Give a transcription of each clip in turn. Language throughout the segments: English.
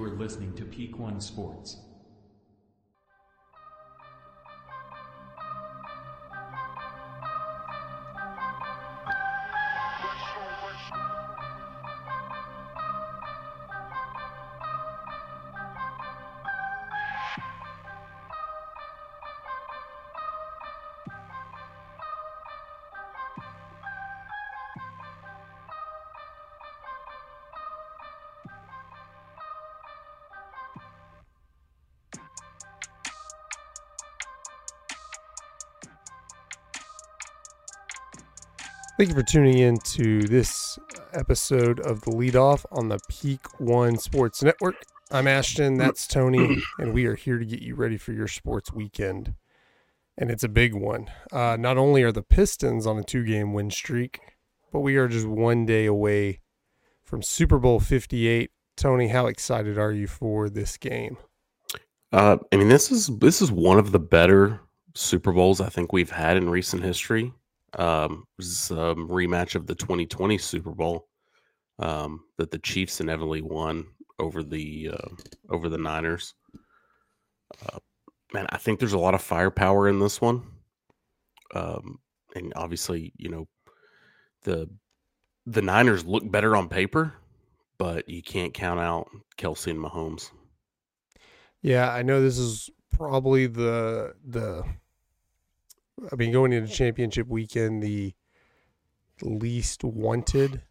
You are listening to Peak One Sports. Thank you for tuning in to this episode of the lead off on the Peak One Sports Network. I'm Ashton, that's Tony, and we are here to get you ready for your sports weekend. And it's a big one. Uh, not only are the Pistons on a two game win streak, but we are just one day away from Super Bowl 58. Tony, how excited are you for this game? Uh, I mean, this is this is one of the better Super Bowls I think we've had in recent history um, was a rematch of the 2020 Super Bowl um, that the Chiefs inevitably won over the uh, over the Niners. Uh, man, I think there's a lot of firepower in this one, um, and obviously, you know, the the Niners look better on paper, but you can't count out Kelce and Mahomes. Yeah, I know this is probably the the I mean, going into championship weekend, the least wanted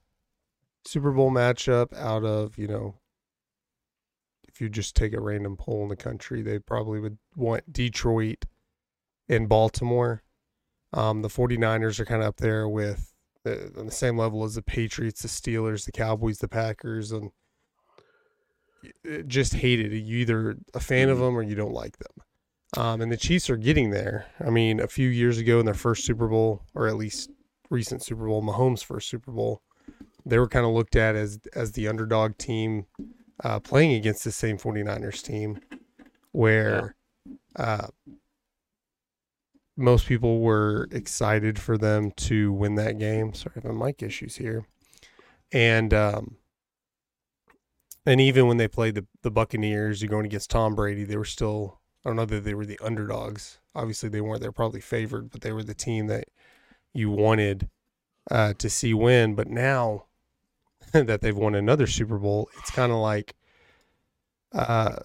Super Bowl matchup out of, you know, if you just take a random poll in the country, they probably would want Detroit and Baltimore. Um, the 49ers are kind of up there with the, on the same level as the Patriots, the Steelers, the Cowboys, the Packers, and just hated it. You either a fan of mm-hmm. them or you don't like them. Um, and the Chiefs are getting there. I mean, a few years ago in their first Super Bowl, or at least recent Super Bowl, Mahomes' first Super Bowl, they were kind of looked at as as the underdog team uh, playing against the same 49ers team, where uh, most people were excited for them to win that game. Sorry, I have mic issues here. And um, and even when they played the, the Buccaneers, you're going against Tom Brady, they were still I don't know that they were the underdogs. Obviously, they weren't. They're probably favored, but they were the team that you wanted uh, to see win. But now that they've won another Super Bowl, it's kind of like uh,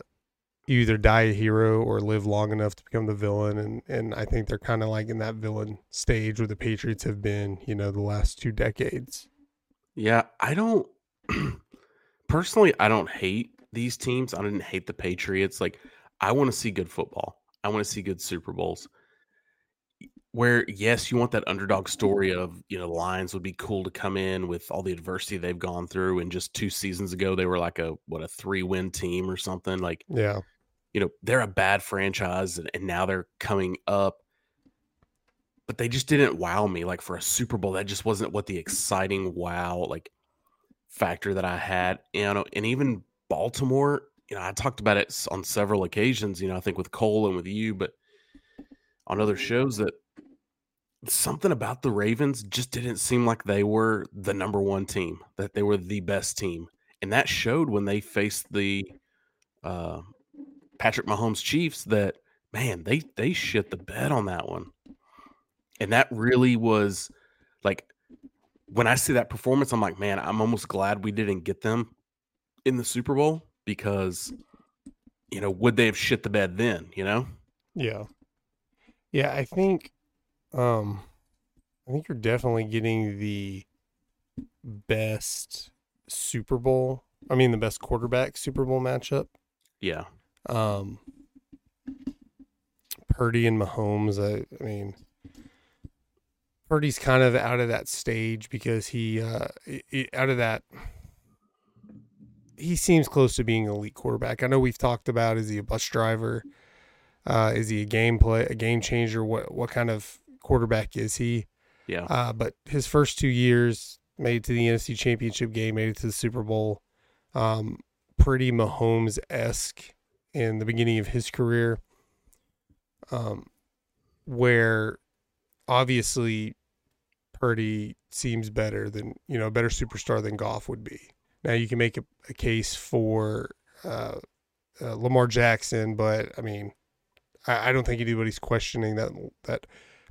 you either die a hero or live long enough to become the villain. And, and I think they're kind of like in that villain stage where the Patriots have been, you know, the last two decades. Yeah, I don't personally, I don't hate these teams. I didn't hate the Patriots. Like, I want to see good football. I want to see good Super Bowls. Where yes, you want that underdog story of you know the Lions would be cool to come in with all the adversity they've gone through, and just two seasons ago they were like a what a three win team or something. Like yeah, you know they're a bad franchise, and, and now they're coming up, but they just didn't wow me. Like for a Super Bowl, that just wasn't what the exciting wow like factor that I had. You know, and even Baltimore, you know, I talked about it on several occasions, you know, I think with Cole and with you, but on other shows that something about the Ravens just didn't seem like they were the number one team, that they were the best team. And that showed when they faced the uh, Patrick Mahomes Chiefs that, man, they, they shit the bed on that one. And that really was like, when I see that performance, I'm like, man, I'm almost glad we didn't get them in the Super Bowl because you know would they have shit the bed then you know? Yeah. Yeah i think um i think you're definitely getting the best super bowl i mean the best quarterback super bowl matchup. Yeah. Um purdy and mahomes i, I mean purdy's kind of out of that stage because he uh out of that he seems close to being an elite quarterback. I know we've talked about is he a bus driver? Uh, is he a game play, a game changer? What what kind of quarterback is he? Yeah. Uh, but his first two years made it to the NFC Championship game, made it to the Super Bowl. Um, pretty Mahomes esque in the beginning of his career. Um, where obviously Purdy seems better than you know a better superstar than Goff would be. Now you can make a, a case for uh, uh, Lamar Jackson, but I mean, I, I don't think anybody's questioning that that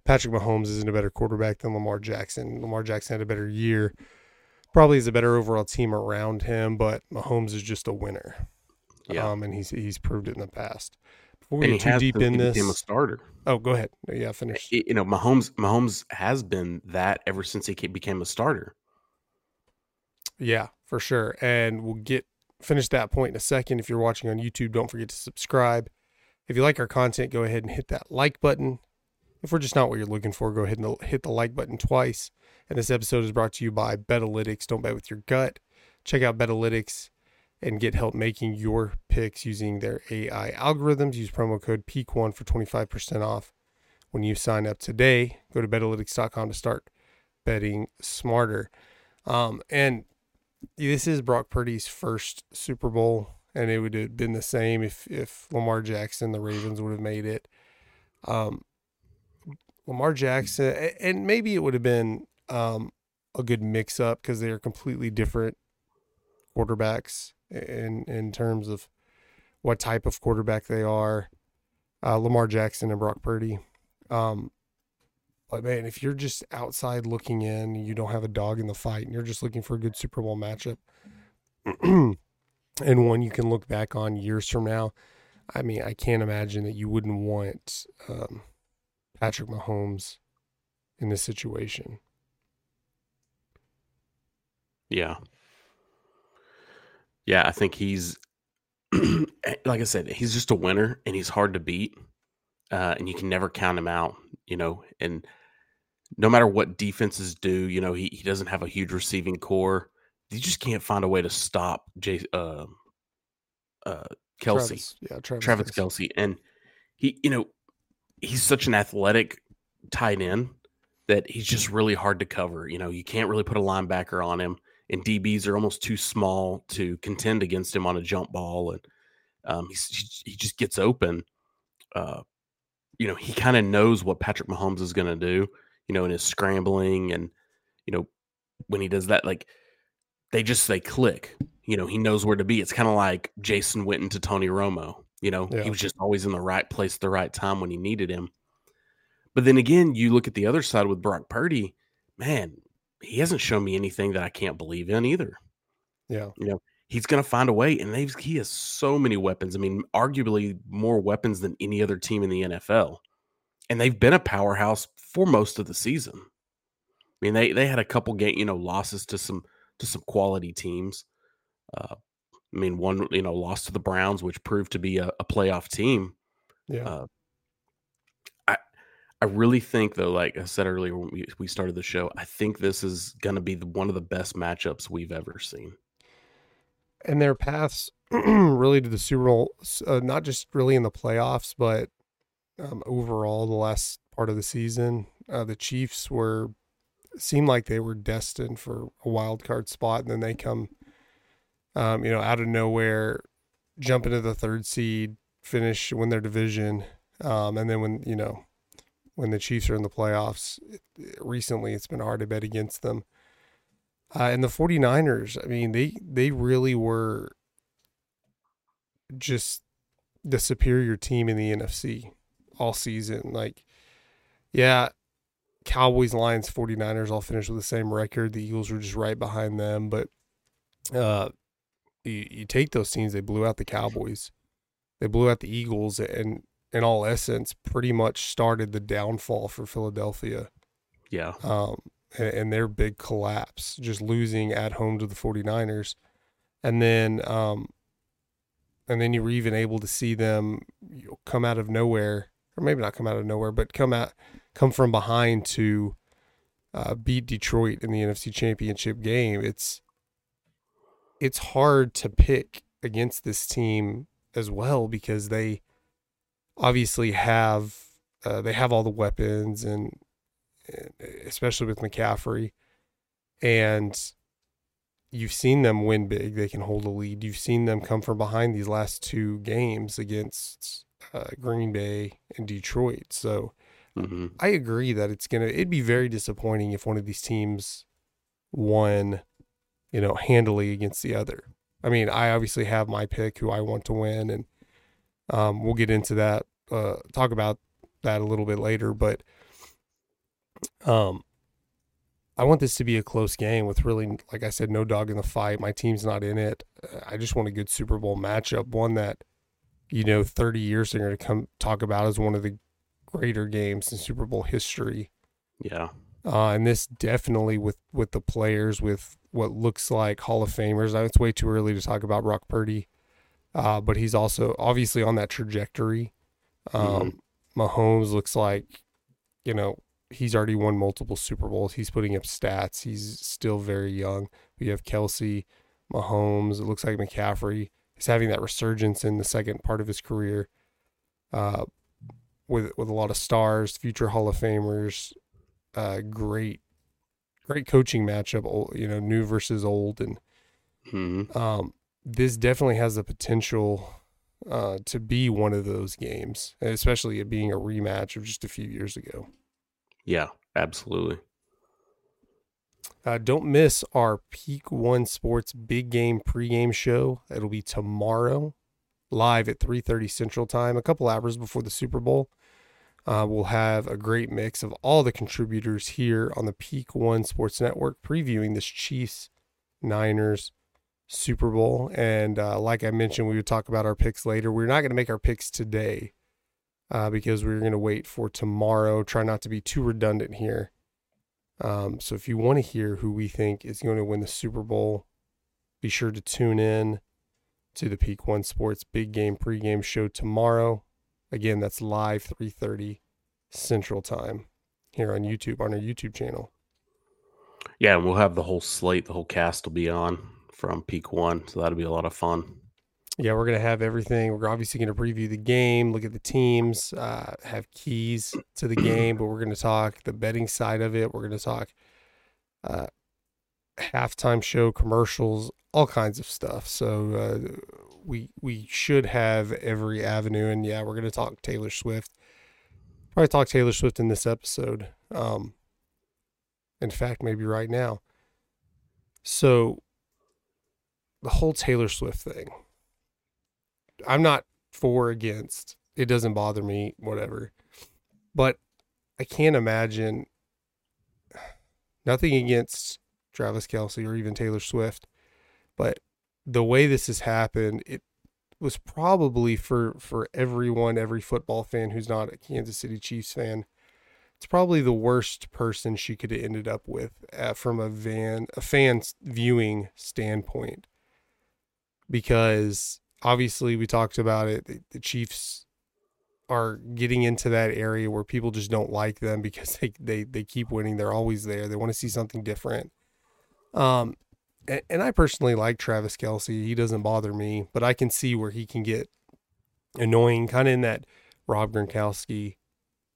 Patrick Mahomes isn't a better quarterback than Lamar Jackson. Lamar Jackson had a better year, probably is a better overall team around him, but Mahomes is just a winner. Yeah. Um, and he's he's proved it in the past. Before we and get too deep in this, became a starter. oh, go ahead. Yeah, finish. You know, Mahomes Mahomes has been that ever since he became a starter. Yeah, for sure. And we'll get finish that point in a second. If you're watching on YouTube, don't forget to subscribe. If you like our content, go ahead and hit that like button. If we're just not what you're looking for, go ahead and hit the like button twice. And this episode is brought to you by Betalytics. Don't bet with your gut. Check out Betalytics and get help making your picks using their AI algorithms. Use promo code PEAK1 for 25% off when you sign up today. Go to betalytics.com to start betting smarter. Um, and this is Brock Purdy's first Super Bowl, and it would have been the same if if Lamar Jackson, the Ravens, would have made it. Um, Lamar Jackson, and maybe it would have been um, a good mix up because they are completely different quarterbacks in in terms of what type of quarterback they are. Uh, Lamar Jackson and Brock Purdy. Um, but man, if you're just outside looking in, you don't have a dog in the fight, and you're just looking for a good Super Bowl matchup, and one you can look back on years from now, I mean, I can't imagine that you wouldn't want um, Patrick Mahomes in this situation. Yeah. Yeah, I think he's like I said, he's just a winner and he's hard to beat. Uh, and you can never count him out, you know, and no matter what defenses do, you know, he, he doesn't have a huge receiving corps. You just can't find a way to stop Jay uh uh Kelce. Travis, yeah, Travis, Travis Kelce. And he, you know, he's such an athletic tight end that he's just really hard to cover. You know, you can't really put a linebacker on him, and DBs are almost too small to contend against him on a jump ball. And um, he's, he, he just gets open. Uh, you know, he kind of knows what Patrick Mahomes is going to do, you know, in his scrambling. And, you know, when he does that, like, they just they click. You know, he knows where to be. It's kind of like Jason Witten to Tony Romo. You know, Yeah. he was just always in the right place at the right time when he needed him. But then again, you look at the other side with Brock Purdy, man, he hasn't shown me anything that I can't believe in either. Yeah, You know, He's going to find a way, and they've, he has so many weapons. I mean, arguably more weapons than any other team in the NFL. And they've been a powerhouse for most of the season. I mean, they they had a couple game, you know, losses to some to some quality teams. Uh, I mean, one you know lost to the Browns, which proved to be a, a playoff team. yeah. Uh, I I really think though, like I said earlier when we, we started the show, I think this is going to be the, one of the best matchups we've ever seen. and their paths really to the Super Bowl, uh, not just really in the playoffs, but um, overall the last part of the season, uh, the Chiefs were seemed like they were destined for a wild card spot, and then they come, um, you know, out of nowhere, jump into the third seed, finish, win their division, um, and then when you know when the Chiefs are in the playoffs, it, recently it's been hard to bet against them. Uh, and the 49ers, I mean, they they really were just the superior team in the NFC all season. Like, yeah, Cowboys, Lions, 49ers all finished with the same record. The Eagles were just right behind them. But uh, you, you take those teams, they blew out the Cowboys, they blew out the Eagles, and in all essence, pretty much started the downfall for Philadelphia Yeah, um, and, and their big collapse, just losing at home to the 49ers. And then, um, and then you were even able to see them come out of nowhere, or maybe not come out of nowhere, but come out, come from behind to uh, beat Detroit in the NFC Championship game. It's it's hard to pick against this team as well because they obviously have uh, they have all the weapons and and especially with McCaffrey. And you've seen them win big. They can hold a lead. You've seen them come from behind these last two games against uh, Green Bay and Detroit. So hmm I agree that it's gonna. It'd be very disappointing if one of these teams won, you know, handily against the other. I mean, I obviously have my pick who I want to win, and um, we'll get into that, uh, talk about that a little bit later. But um, I want this to be a close game with really, like I said, no dog in the fight. My team's not in it. I just want a good Super Bowl matchup, one that, you know, 30 years they're going to come talk about as one of the greater games in Super Bowl history. Yeah. Uh, and this definitely with with the players with what looks like Hall of Famers. Now, it's way too early to talk about Brock Purdy, uh, but he's also obviously on that trajectory. Um, Mahomes looks like, you know, he's already won multiple Super Bowls. He's putting up stats. He's still very young. We have Kelce, Mahomes. It looks like McCaffrey is having that resurgence in the second part of his career. Uh, with with a lot of stars, future Hall of Famers, uh, great, great coaching matchup. old- You know, new versus old, and Mhm. um, this definitely has the potential uh, to be one of those games, especially it being a rematch of just a few years ago. Yeah. Absolutely. Uh, don't miss our Peak One Sports Big Game pregame show. It'll be tomorrow, live at 3:30 Central Time, a couple hours before the Super Bowl. Uh, we'll have a great mix of all the contributors here on the Peak One Sports Network previewing this Chiefs Niners Super Bowl. And uh, like I mentioned, we would talk about our picks later. We're not going to make our picks today uh, because we're going to wait for tomorrow. Try not to be too redundant here. Um, so if you want to hear who we think is going to win the Super Bowl, be sure to tune in to the Peak One Sports Big Game pregame show tomorrow. Again, that's live 3:30 Central Time here on YouTube on our YouTube channel. Yeah. And we'll have the whole slate, the whole cast will be on from peak one. So that'll be a lot of fun. Yeah, we're gonna have everything. We're obviously gonna preview the game, look at the teams, uh, have keys to the game, but we're gonna talk the betting side of it. We're gonna talk uh, halftime show commercials, all kinds of stuff. So uh, we we should have every avenue, and yeah, we're gonna talk Taylor Swift. Probably talk Taylor Swift in this episode. Um, in fact, maybe right now. So the whole Taylor Swift thing. I'm not for or against. It doesn't bother me, whatever. But I can't imagine nothing against Travis Kelce or even Taylor Swift. But the way this has happened, it was probably for for everyone, every football fan who's not a Kansas City Chiefs fan. It's probably the worst person she could have ended up with uh, from a van a fan's viewing standpoint, because obviously we talked about it. The, the Chiefs are getting into that area where people just don't like them because they they they keep winning. They're always there. They want to see something different. Um, and, and I personally like Travis Kelce. He doesn't bother me, but I can see where he can get annoying, kind of in that Rob Gronkowski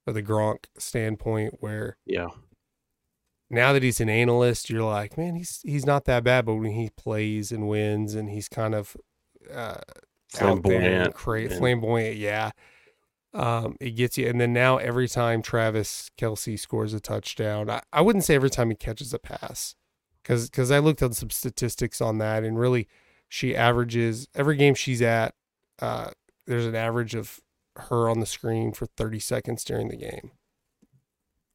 or the Gronk standpoint, where Yeah. now that he's an analyst, you're like, man, he's he's not that bad. But when he plays and wins, and he's kind of uh, out there and Flamboyant. cra- flamboyant, yeah, um, it gets you. And then now every time Travis Kelce scores a touchdown, I, I wouldn't say every time he catches a pass, because because I looked at some statistics on that, and really, she averages every game she's at. Uh, there's an average of her on the screen for 30 seconds during the game,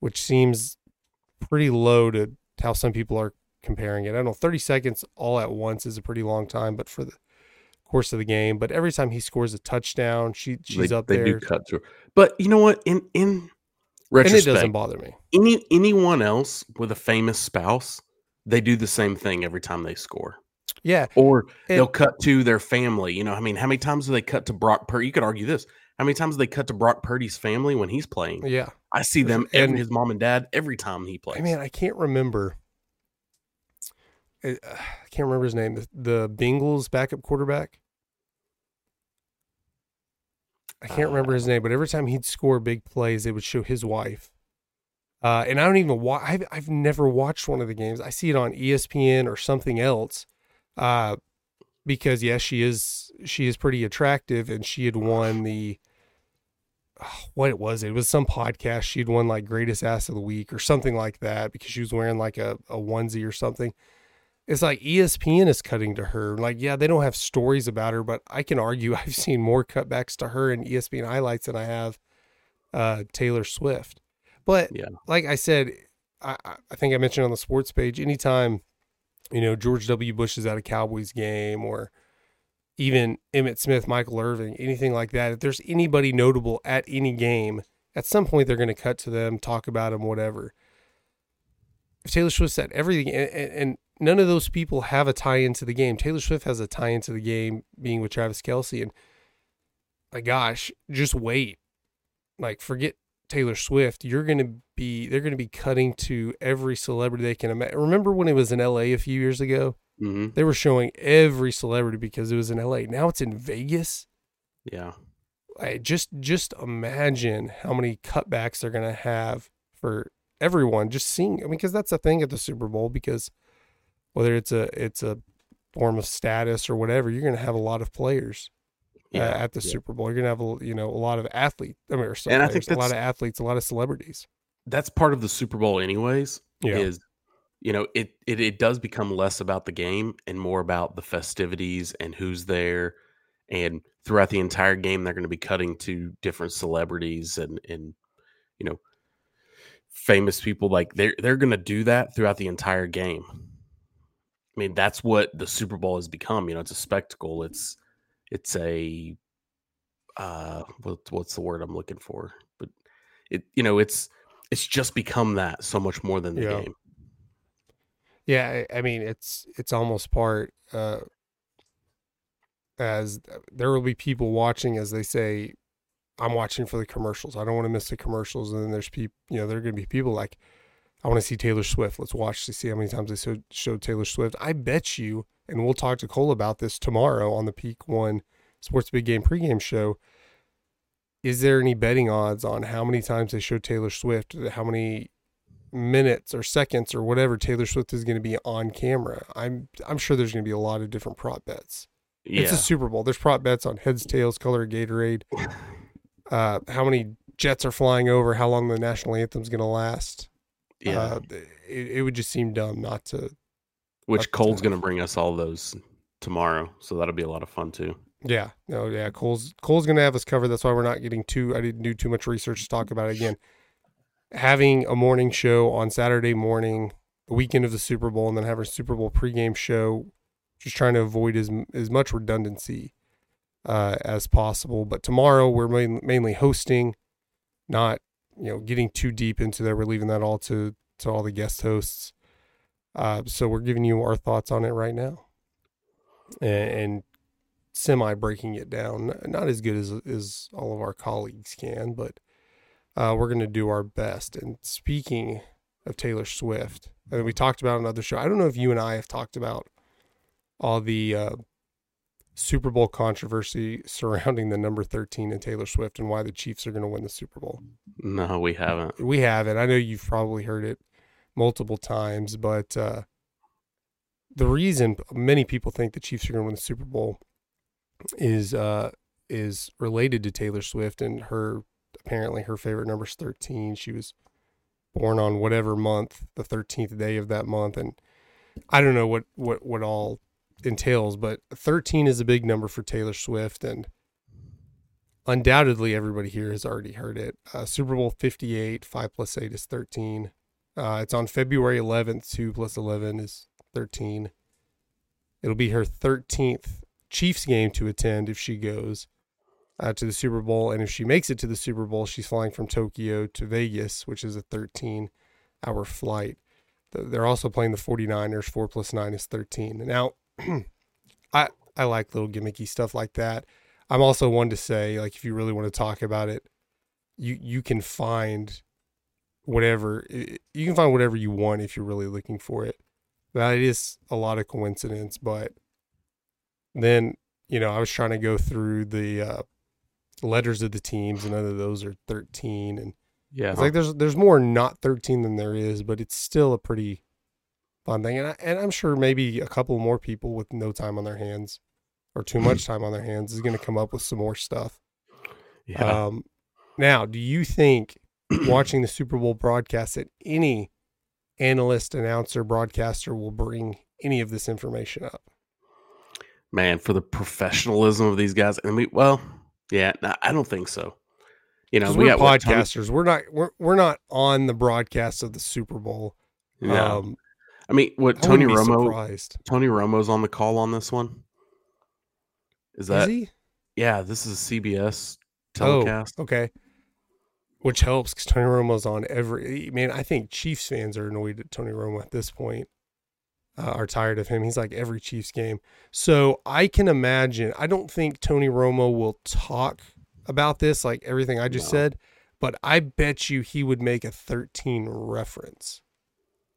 which seems pretty low to how some people are comparing it. I don't know, 30 seconds all at once is a pretty long time, but for the course of the game, but every time he scores a touchdown, she she's they, up they there. do cut through. But you know what? In in and it doesn't bother me. any anyone else with a famous spouse, they do the same thing every time they score. Yeah, Or And- they'll cut to their family. You know, I mean, how many times do they cut to Brock Purdy? You could argue this. How many times do they cut to Brock Purdy's family when he's playing? yeah. I see them every, And- his mom and dad every time he plays. I mean, I can't remember. I I can't remember his name. The, the Bengals backup quarterback. I can't remember his uh. name, but every time he'd score big plays, they would show his wife. Uh, and I don't even watch. I've I've never watched one of the games. I see it on ESPN or something else, uh, because yes, she is she is pretty attractive, and she had won the what it was. It was some podcast. She'd won like greatest ass of the week or something like that because she was wearing like a, a onesie or something. it's like ESPN is cutting to her. Like, yeah, they don't have stories about her, but I can argue I've seen more cutbacks to her in ESPN highlights than I have uh, Taylor Swift. But Yeah. like I said, I, I think I mentioned on the sports page, anytime, you know, George W. Bush is at a Cowboys game or even Emmitt Smith, Michael Irving, anything like that, if there's anybody notable at any game, at some point they're going to cut to them, talk about them, whatever. If Taylor Swift said everything, and, and, and none of those people have a tie into the game. Taylor Swift has a tie into the game, being with Travis Kelce, and my gosh, just wait. Like, forget Taylor Swift. You're going to be, they're going to be cutting to every celebrity they can imagine. Remember when it was in LA a few years ago? hmm They were showing every celebrity because it was in LA. Now it's in Vegas. Yeah. I just just imagine how many cutbacks they're gonna have for everyone just seeing. I mean, because that's the thing at the Super Bowl. Because whether it's a it's a form of status or whatever, you're gonna have a lot of players uh, Yeah. at the yeah. Super Bowl. You're gonna have a, you know a lot of athletes. I mean, And I think a lot of athletes, a lot of celebrities. That's part of the Super Bowl, anyways. Yeah. Is you know it, it it does become less about the game and more about the festivities and who's there, and throughout the entire game they're going to be cutting to different celebrities and and you know famous people like they're they're going to do that throughout the entire game. I mean that's what the Super Bowl has become. You know, it's a spectacle. It's it's a uh what, what's the word I'm looking for? But it you know it's it's just become that so much more than the Yeah. game. Yeah, I, I mean it's it's almost part uh as there will be people watching as they say I'm watching for the commercials. I don't want to miss the commercials and then there's people, you know, there're going to be people like I want to see Taylor Swift. Let's watch to see how many times they showed, showed Taylor Swift. I bet you and we'll talk to Cole about this tomorrow on the Peak 1 Sports Big Game pregame show. Is there any betting odds on how many times they show Taylor Swift, how many minutes or seconds or whatever Taylor Swift is going to be on camera. I'm I'm sure there's going to be a lot of different prop bets. Yeah. It's a Super Bowl. There's prop bets on heads, tails, color of Gatorade. Uh, how many jets are flying over? How long the national anthem's going to last? yeah. Uh, it, it would just seem dumb not to. Which up Cole's going to bring us all those tomorrow, so that'll be a lot of fun too. Yeah, no, yeah. Cole's Cole's going to have us covered. That's why we're not getting too. I didn't do too much research to talk about it again. Having a morning show on Saturday morning, the weekend of the Super Bowl, and then have a Super Bowl pregame show, just trying to avoid as as much redundancy uh, as possible. But tomorrow we're main, mainly hosting, not you know getting too deep into there. We're leaving that all to to all the guest hosts. Uh, so we're giving you our thoughts on it right now, and, and semi breaking it down. Not as good as as all of our colleagues can, but uh, we're going to do our best. And speaking of Taylor Swift, and we talked about another show. I don't know if you and I have talked about all the uh, Super Bowl controversy surrounding the number thirteen and Taylor Swift and why the Chiefs are going to win the Super Bowl. No, we haven't. We haven't. I know you've probably heard it multiple times, but uh, the reason many people think the Chiefs are going to win the Super Bowl is uh, is related to Taylor Swift and her apparently her favorite number is thirteen. She was born on whatever month, the thirteenth day of that month, and I don't know what what what all entails, but thirteen is a big number for Taylor Swift and undoubtedly everybody here has already heard it. Uh, Super Bowl 58, 5 plus 8 is 13. Uh, it's on February 11th, 2 plus 11 is 13. It'll be her 13th Chiefs game to attend if she goes uh, to the Super Bowl. And if she makes it to the Super Bowl, she's flying from Tokyo to Vegas, which is a 13 hour flight. They're also playing the 49ers. 4 plus 9 is 13. Now, I, I like little gimmicky stuff like that. I'm also one to say, like, if you really want to talk about it, you you can find whatever you can find whatever you want if you're really looking for it. That is a lot of coincidence, but then you know I was trying to go through the uh, letters of the teams, and none of those are 13, and Yeah. it's like there's there's more not 13 than there is, but it's still a pretty fun thing, and I, and I'm sure maybe a couple more people with no time on their hands or too much time on their hands is going to come up with some more stuff. yeah. Um, now, do you think watching the Super Bowl broadcast that any analyst, announcer, broadcaster will bring any of this information up. Man, for the professionalism of these guys, and we well, yeah, no, I don't think so. You know, we what, podcasters. we're not we're, we're not on the broadcast of the Super Bowl. No. Um, I mean, what I Tony Romo? surprised. Tony Romo's on the call on this one. Is that? Is he? Yeah, this is a CBS Oh, telecast. okay. Which helps because Tony Romo's on every. Man, I think Chiefs fans are annoyed at Tony Romo at this point. Uh, are tired of him. He's like every Chiefs game. So I can imagine. I don't think Tony Romo will talk about this like everything I just No. said, but I bet you he would make a 13 reference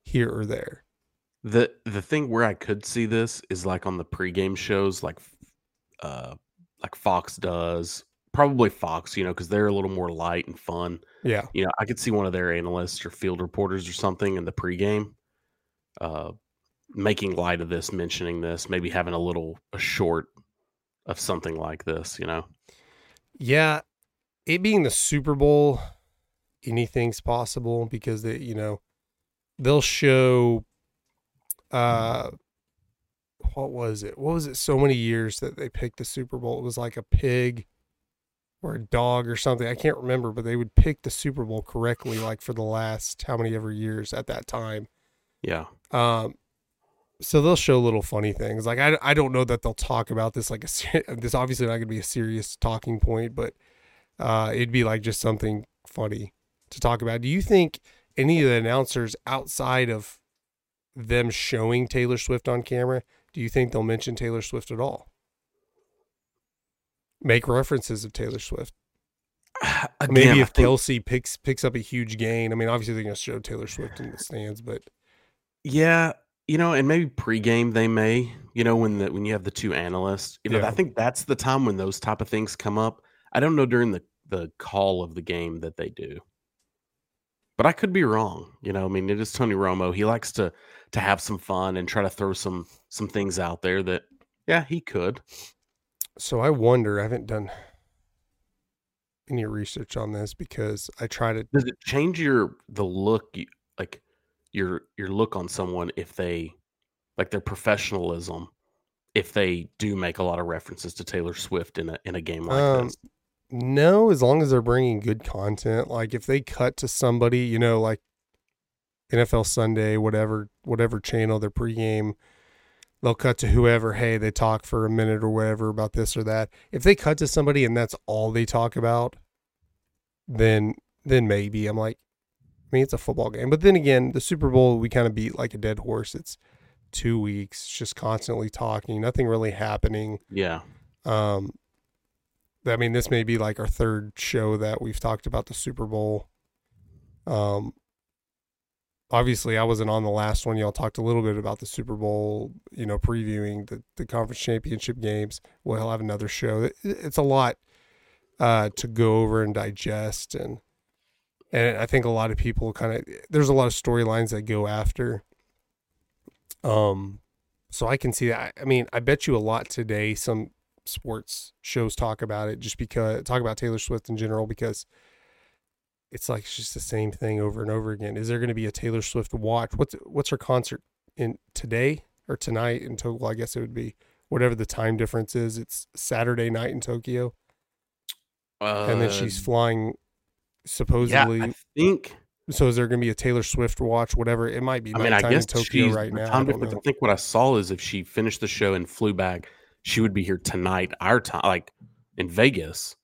here or there. The the thing where I could see this is like on the pregame shows, like uh, like Fox does. Probably Fox, you know, because they're a little more light and fun. Yeah. You know, I could see one of their analysts or field reporters or something in the pregame, uh, making light of this, mentioning this, maybe having a little a short of something like this. You know, Yeah, it being the Super Bowl, anything's possible because they, you know, they'll show uh what was it? What was it so many years that they picked the Super Bowl? It was like a pig or a dog or something. I can't remember, but they would pick the Super Bowl correctly like for the last how many ever years at that time. yeah, Um, so they'll show little funny things. Like I, I don't know that they'll talk about this like a this obviously not going to be a serious talking point, but uh, it'd be like just something funny to talk about. Do you think any of the announcers outside of them showing Taylor Swift on camera, do you think they'll mention Taylor Swift at all? Make references of Taylor Swift. Again, Maybe if think- Kelce picks picks up a huge gain. I mean, obviously they're going to show Taylor Swift in the stands, but Yeah, you know, and maybe pregame they may, you know, when the when you have the two analysts, you know, Yeah. I think that's the time when those type of things come up. I don't know during the the call of the game that they do, but I could be wrong. You know, I mean, it is Tony Romo. He likes to to have some fun and try to throw some some things out there that, yeah, he could. So I wonder, I haven't done any research on this because I try to Does it change your the look, like your your look on someone if they like their professionalism? If they do make a lot of references to Taylor Swift in a in a game like Um, this, know as long as they're bringing good content. Like if they cut to somebody, you know, like NFL Sunday, whatever, whatever channel their pregame, they'll cut to whoever. Hey, they talk for a minute or whatever about this or that. If they cut to somebody and that's all they talk about, then then maybe I'm like, I mean, it's a football game. But then again, the Super Bowl we kind of beat like a dead horse. It's two weeks, just constantly talking, nothing really happening. yeah. Um, I mean, this may be like our third show that we've talked about the Super Bowl. Um, obviously, I wasn't on the last one. Y'all talked a little bit about the Super Bowl, you know, previewing the, the conference championship games. We'll have another show. It's a lot uh, to go over and digest, and and I think a lot of people kind of there's a lot of storylines that go after. Um, so I can see that. I mean, I bet you a lot today. Some sports shows talk about it just because talk about Taylor Swift in general because it's like it's just the same thing over and over again. Is there going to be a Taylor Swift watch? What's what's her concert in today or tonight in Tokyo? Well, I guess it would be whatever the time difference is. It's Saturday night in Tokyo, and then she's Uh, flying yeah. supposedly. I think. so is there going to be a Taylor Swift watch? Whatever it might be. I mean, I guess in Tokyo she's right now. Time difference. I think what I saw is if she finished the show and flew back, she would be here tonight, our time, like in Vegas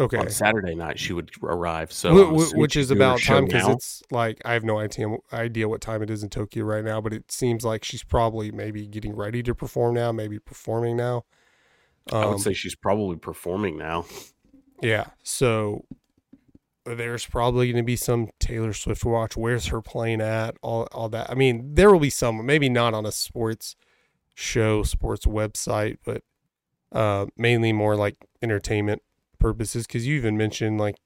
Okay, on Saturday night. She would arrive. So, Wh- I'm wh- which is about time because it's like I have no idea idea what time it is in Tokyo right now, but it seems like she's probably maybe getting ready to perform now, maybe performing now. I Um, would say she's probably performing now. yeah. So there's probably going to be some Taylor Swift watch. Where's her playing at? All all that. I mean, there will be some, maybe not on a sports show, sports website, but uh, mainly more like entertainment purposes. Because you even mentioned like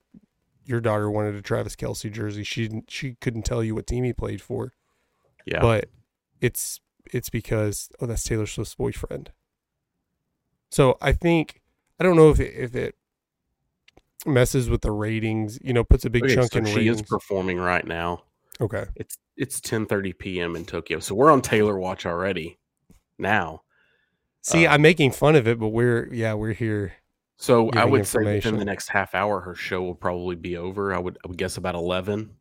your daughter wanted a Travis Kelce jersey. She didn't, she couldn't tell you what team he played for, Yeah. but it's it's because oh that's Taylor Swift's boyfriend. So I think I don't know if it, if it messes with the ratings, you know, puts a big Okay, chunk so in she ratings. is performing right now. okay. It's it's 10:30 p.m. in Tokyo. So we're on Taylor watch already. now. See, Uh, I'm making fun of it, but we're yeah, we're here. So I would say within the next half hour, her show will probably be over. I would I would guess about eleven.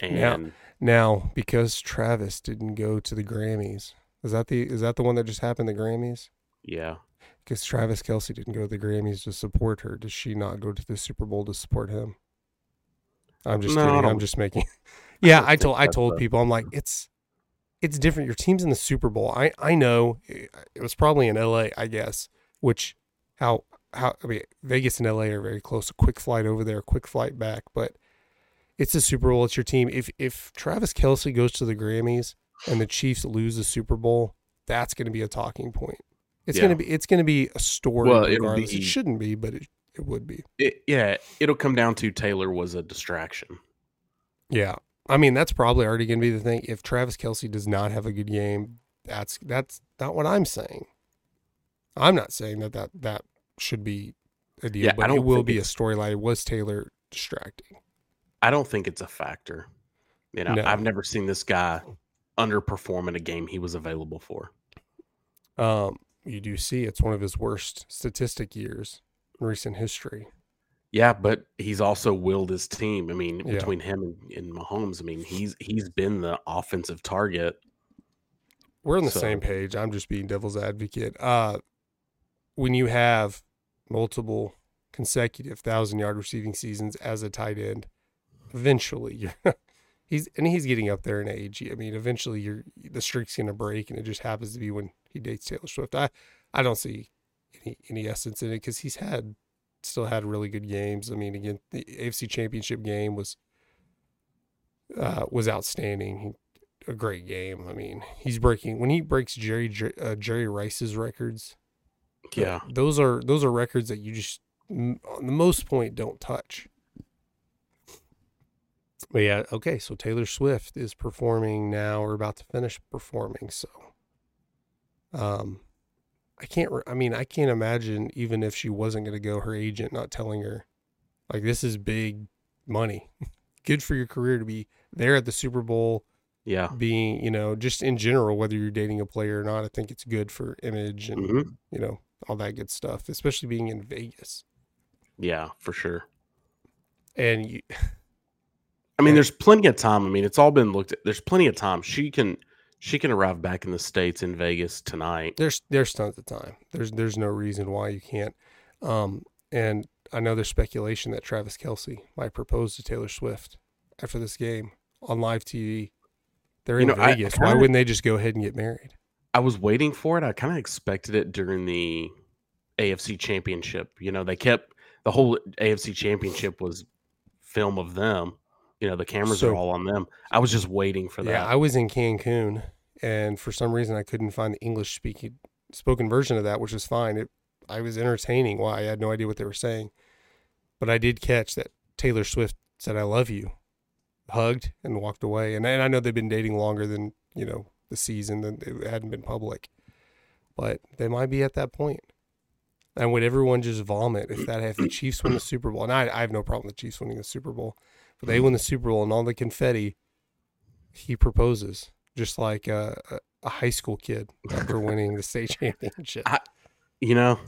And Now, because Travis didn't go to the Grammys, is that the is that the one that just happened? The Grammys? yeah, Because Travis Kelce didn't go to the Grammys to support her. Does she not go to the Super Bowl to support him? I'm just No, I kidding. I'm just making. yeah, don't I told I told people I'm like it's it's different. Your team's in the Super Bowl. I I know it was probably in L.A. I guess. Which how how I mean Vegas and L.A. are very close. A quick flight over there, a quick flight back, but. It's a Super Bowl. It's your team. If if Travis Kelce goes to the Grammys and the Chiefs lose the Super Bowl, that's going to be a talking point. It's Yeah. going to be it's going to be a story Well, regardless. be- It shouldn't be, but it, it would be. it, yeah, it'll come down to Taylor was a distraction. Yeah. I mean, that's probably already going to be the thing. If Travis Kelce does not have a good game, that's that's not what I'm saying. I'm not saying that that, that should be a deal, Yeah, but it will be a storyline. Was Taylor distracting? I don't think it's a factor. You know, No. I've never seen this guy underperform in a game he was available for. Um, you do see it's one of his worst statistic years in recent history. Yeah, but he's also willed his team. I mean, Yeah. between him and, and Mahomes, I mean, he's he's been the offensive target. We're on the So- same page. I'm just being devil's advocate. Uh, when you have multiple consecutive thousand yard receiving seasons as a tight end, eventually he's and he's getting up there in age. I mean, eventually you're the streak's gonna break, and it just happens to be when he dates Taylor Swift. I I don't see any any essence in it because he's had still had really good games. I mean, again, the AFC Championship game was uh, was outstanding. He, a great game. I mean, he's breaking when he breaks Jerry uh, Jerry Rice's records. Yeah. those are those are records that you just on the most point don't touch. But yeah, okay. So Taylor Swift is performing now, or about to finish performing. So, um, I can't. Re- I mean, I can't imagine even if she wasn't going to go, her agent not telling her, like, this is big money. Good for your career to be there at the Super Bowl Yeah. being, you know, just in general, whether you're dating a player or not, I think it's good for image and, Mhm. you know, all that good stuff, especially being in Vegas. Yeah, for sure. And you, I mean, there's plenty of time. I mean, it's all been looked at. There's plenty of time. She can she can arrive back in the states in Vegas tonight. there's there's tons of time. There's there's no reason why you can't. Um, and I know there's speculation that Travis Kelce might propose to Taylor Swift after this game on live TV. They're You in know, I- I Vegas. why wouldn't they just go ahead and get married? I was waiting for it. I kind of expected it during the AFC Championship. You know, they kept the whole AFC Championship was film of them. You know, the cameras So- are all on them. I was just waiting for that. Yeah, I was in Cancun, and for some reason I couldn't find the English speaking spoken version of that, which was fine. It I was entertaining. Why I had no idea what they were saying, but I did catch that Taylor Swift said "I love you," hugged, and walked away. And, and I know they've been dating longer than you know the season, than it hadn't been public, but they might be at that point. And would everyone just vomit if that if the Chiefs win the Super Bowl? And I, I have no problem with the Chiefs winning the Super Bowl, but they win the Super Bowl and all the confetti he proposes, just like a, a, a high school kid after winning the state championship. I- you know,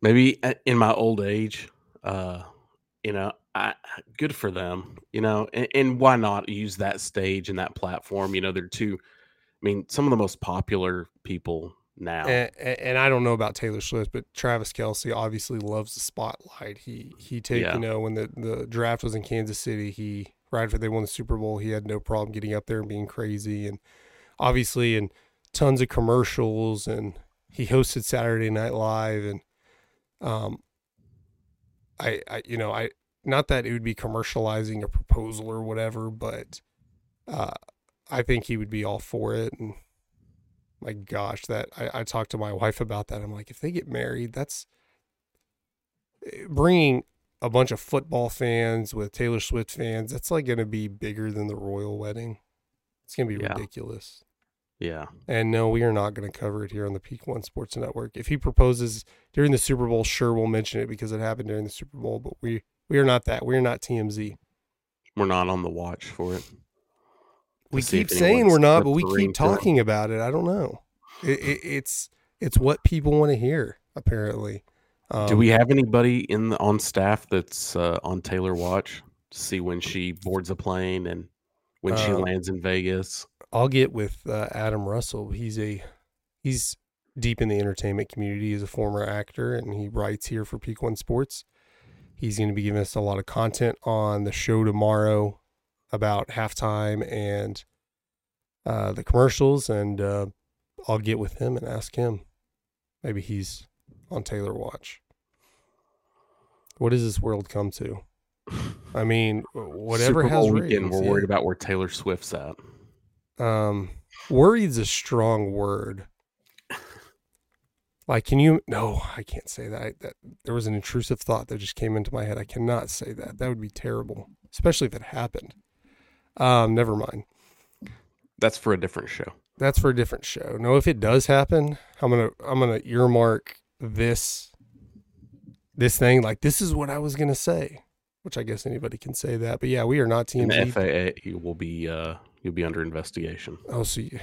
maybe in my old age, uh, you know, I good for them, you know, and, and why not use that stage and that platform? You know, they're two. I mean, some of the most popular people now. and, and and I don't know about Taylor Swift, but Travis Kelce obviously loves the spotlight. He he take Yeah. you know when the the draft was in Kansas City, he right after they won the Super Bowl, he had no problem getting up there and being crazy, and obviously and tons of commercials, and he hosted Saturday Night Live, and um, I I you know I not that it would be commercializing a proposal or whatever, but uh, I think he would be all for it, and my gosh, that I, I talked to my wife about that. I'm like, if they get married, that's eh, bringing a bunch of football fans with Taylor Swift fans. That's like going to be bigger than the royal wedding. It's going to be Yeah. ridiculous. yeah, And no, we are not going to cover it here on the Peak One Sports Network. If he proposes during the Super Bowl, sure, we'll mention it because it happened during the Super Bowl. But we we are not that. We are not TMZ. we're not on the watch for it. We keep saying we're not, but we keep talking about it. I don't know. It, it, it's it's what people want to hear. Apparently, um, Do we have anybody in the, on staff that's uh, on Taylor watch to see when she boards a plane and when she Uh, lands in Vegas? I'll get with uh, Adam Russell. He's a he's deep in the entertainment community. He's a former actor and he writes here for Peak One Sports. He's going to be giving us a lot of content on the show tomorrow about halftime and uh, the commercials, and uh, I'll get with him and ask him. Maybe he's on Taylor Watch. What does this world come to? I mean, whatever Super has Bowl weekend, ratings, we're yeah. worried about where Taylor Swift's at. Um, worried's a strong word. Like, can you? No, I can't say that. I, that. There was an intrusive thought that just came into my head. I cannot say that. That would be terrible, especially if it happened. Um, never mind. That's for a different show. That's for a different show. No, if it does happen, I'm gonna I'm gonna earmark this this thing. Like, this is what I was gonna say. Which I guess anybody can say that. But yeah, we are not TMZ. FAA you will be uh, you'll be under investigation. Oh, so you,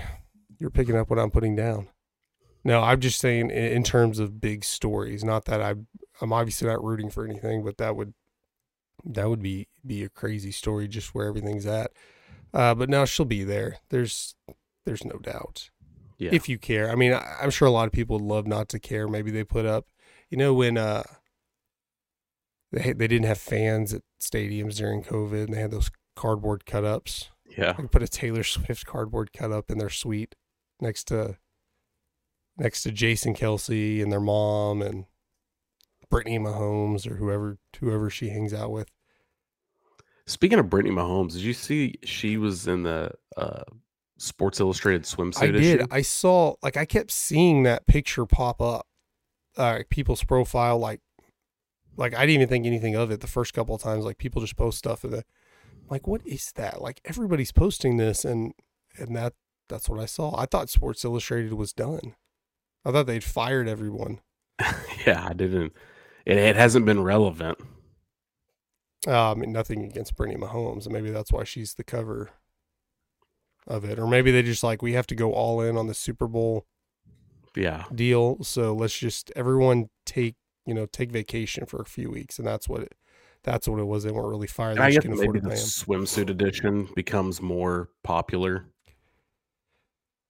you're picking up what I'm putting down. No, I'm just saying in, in terms of big stories. Not that I, I'm obviously not rooting for anything, but that would, that would be be a crazy story just where everything's at. Uh, but now she'll be there. There's, there's no doubt. Yeah. If you care, I mean, I, I'm sure a lot of people would love not to care. Maybe they put up, you know, when uh, they they didn't have fans at stadiums during COVID, and they had those cardboard cut ups. yeah. I put a Taylor Swift cardboard cut up in their suite next to next to Jason Kelce and their mom and Brittany Mahomes or whoever whoever she hangs out with. Speaking of Brittany Mahomes, did you see she was in the uh, Sports Illustrated swimsuit I did. issue? I saw like I kept seeing that picture pop up, uh, people's profile. Like, like I didn't even think anything of it the first couple of times. Like people just post stuff and the, like, what is that? Like everybody's posting this, and and that that's what I saw. I thought Sports Illustrated was done. I thought they'd fired everyone. yeah, I didn't. It, it hasn't been relevant. Uh, I mean, nothing against Brittany Mahomes, and maybe that's why she's the cover of it. Or maybe they just like we have to go all in on the Super Bowl Yeah, deal, so let's just everyone take you know take vacation for a few weeks, and that's what it that's what it was. They weren't really fired. I guess maybe the swimsuit edition becomes more popular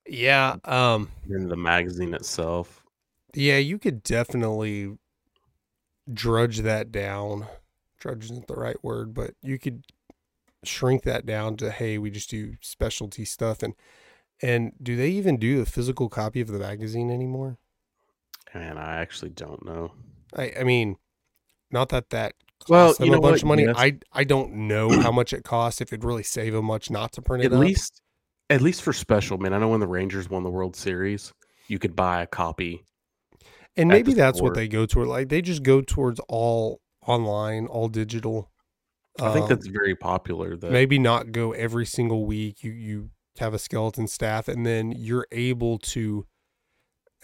Yeah, um, than the magazine itself. yeah, you could definitely drudge that down. Drudge isn't the right word, but you could shrink that down to hey, we just do specialty stuff and and do they even do a physical copy of the magazine anymore? And I actually don't know. I I mean, not that that costs Well, them you a bunch what? of money. Yes. I I don't know how much it costs. If it'd really save them much not to print it At up. least, at least for special, man. I know when the Rangers won the World Series, you could buy a copy. And maybe that's what they go toward. Like they just go towards all online, all digital. I think Um, that's very popular. That maybe not go every single week. You you have a skeleton staff, and then you're able to,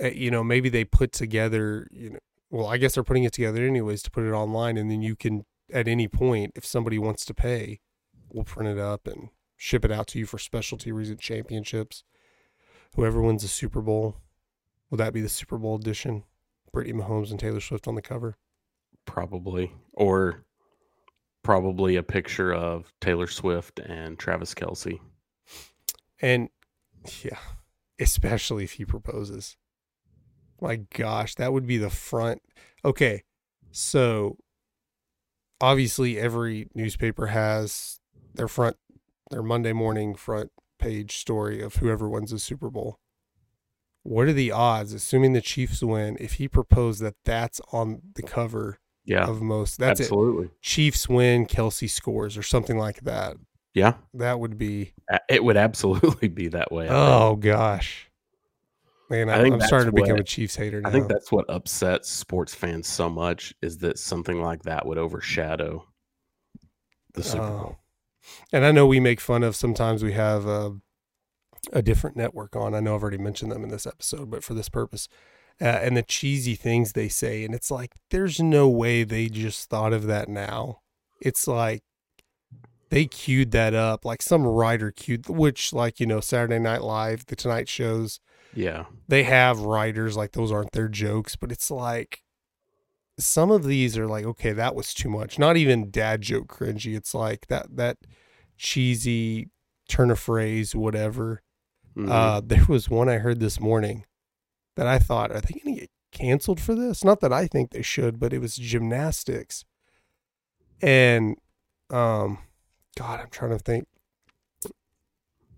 uh, you know, maybe they put together. You know, well, I guess they're putting it together anyways to put it online, and then you can at any point, if somebody wants to pay, we'll print it up and ship it out to you for specialty reason championships. Whoever wins the Super Bowl, will that be the Super Bowl edition? Brittany Mahomes and Taylor Swift on the cover. probably or probably a picture of Taylor Swift and Travis Kelce. And yeah, especially if he proposes. My gosh, that would be the front. Okay, so obviously every newspaper has their front, their Monday morning front page story of whoever wins the Super Bowl. What are the odds, assuming the Chiefs win, if he proposed that that's on the cover Yeah, of most? That's it. Chiefs win, Kelce scores, or something like that. Yeah, That would be it would absolutely be that way. I think. Oh gosh, man, I I'm, think I'm starting to become what- a Chiefs hater now. I think that's what upsets sports fans so much is that something like that would overshadow the Super Oh. Bowl. and I know we make fun of sometimes we have a, a different network on. I know I've already mentioned them in this episode, but for this purpose, uh, and the cheesy things they say, and it's like there's no way they just thought of that now. It's like they queued that up like some writer queued, which like you know Saturday Night Live, the Tonight shows, Yeah. they have writers like those aren't their jokes, but it's like some of these are like okay, that was too much. Not even dad joke cringy. It's like that that cheesy turn of phrase, whatever. Mhm. Uh, there was one I heard this morning that I thought, are they going to get canceled for this? Not that I think they should, but it was gymnastics. And, um, God, I'm trying to think.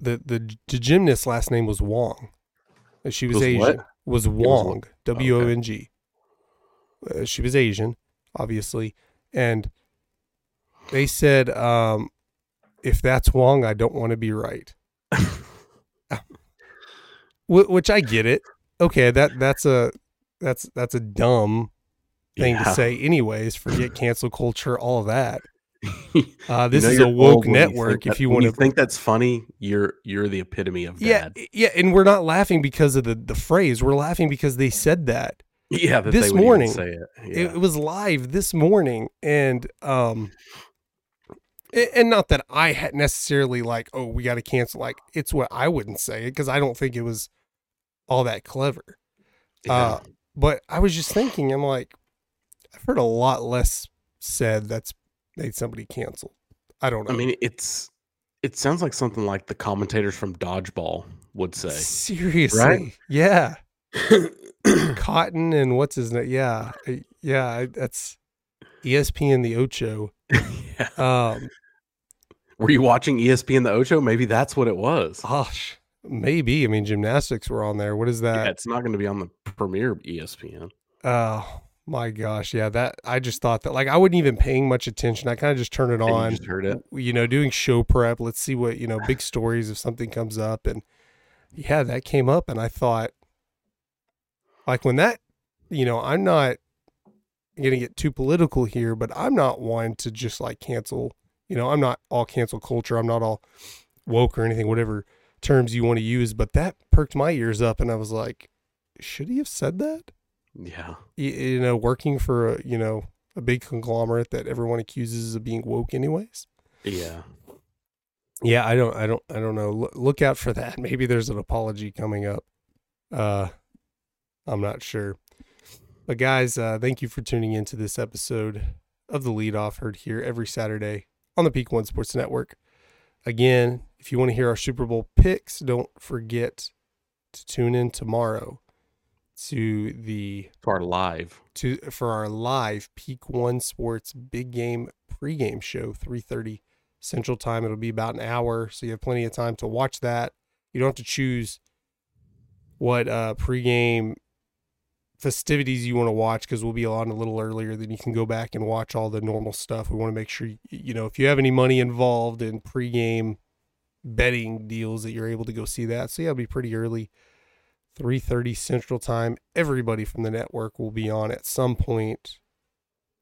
The, the the gymnast's last name was Wong. Uh, She was, Was Asian. what? Was was Wong. W O N G. Uh, she was Asian, obviously, and they said, um, if that's Wong, I don't want to be right. Wh- which I get it. Okay, that that's a that's that's a dumb thing to say. Anyways, forget cancel culture, all of that. Uh, You this know is a woke you network. that- If you want to, think that's funny, you're you're the epitome of yeah, dad. yeah, and we're not laughing because of the the phrase. We're laughing because they said that. Yeah, that This they morning, say it. Yeah. it was live this morning, and um, and not that I had necessarily like, oh, we got to cancel. Like, it's what I wouldn't say it because I don't think it was all that clever. Yeah. Uh, but I was just thinking, I'm like, I've heard a lot less said that's made somebody cancel. I don't know. I mean, it's it sounds like something like the commentators from Dodgeball would say. seriously, right? yeah. Cotton and what's his name? Yeah, yeah. That's ESPN the Ocho. yeah. Um, Were you watching ESPN the Ocho? Maybe that's what it was. gosh, maybe. I mean, gymnastics were on there. What is yeah, that? it's not going to be on the premier ESPN. Oh my gosh, yeah. That I just thought that like I wasn't even paying much attention. I kind of just turned it And you on. just heard it. you know, doing show prep. Let's see what, you know, big stories if something comes up. And yeah, that came up. And I thought, like, when that, you know, I'm not going to get too political here, but I'm not one to just like cancel, you know, I'm not all cancel culture. I'm not all woke or anything, whatever terms you want to use. But that perked my ears up. And I was like, should he have said that? Yeah. Y- You know, working for a, you know, a big conglomerate that everyone accuses of being woke, anyways. Yeah. Yeah, I don't, I don't, I don't know. Look, look out for that. Maybe there's an apology coming up. Uh, I'm not sure. But guys, uh, thank you for tuning into this episode of the Lead Off, heard here every Saturday on the Peak One Sports Network. Again, if you want to hear our Super Bowl picks, don't forget to tune in tomorrow to the To our live. to for our live Peak One Sports Big Game pregame show, three thirty Central Time. It'll be about an hour, so you have plenty of time to watch that. You don't have to choose what uh, pregame festivities you want to watch because we'll be on a little earlier. Then you can go back and watch all the normal stuff. We want to make sure you, know if you have any money involved in pregame betting deals that you're able to go see that. So yeah, it'll be pretty early. 3:30 Central Time. Everybody from the network will be on at some point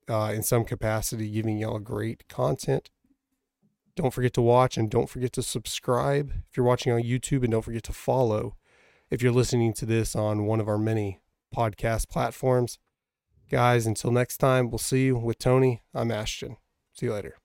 uh, in some capacity giving y'all great content. Don't forget to watch and don't forget to subscribe if you're watching on YouTube and don't forget to follow if you're listening to this on one of our many podcast platforms. Guys, until next time, we'll see you with Tony. I'm Ashton. See you later.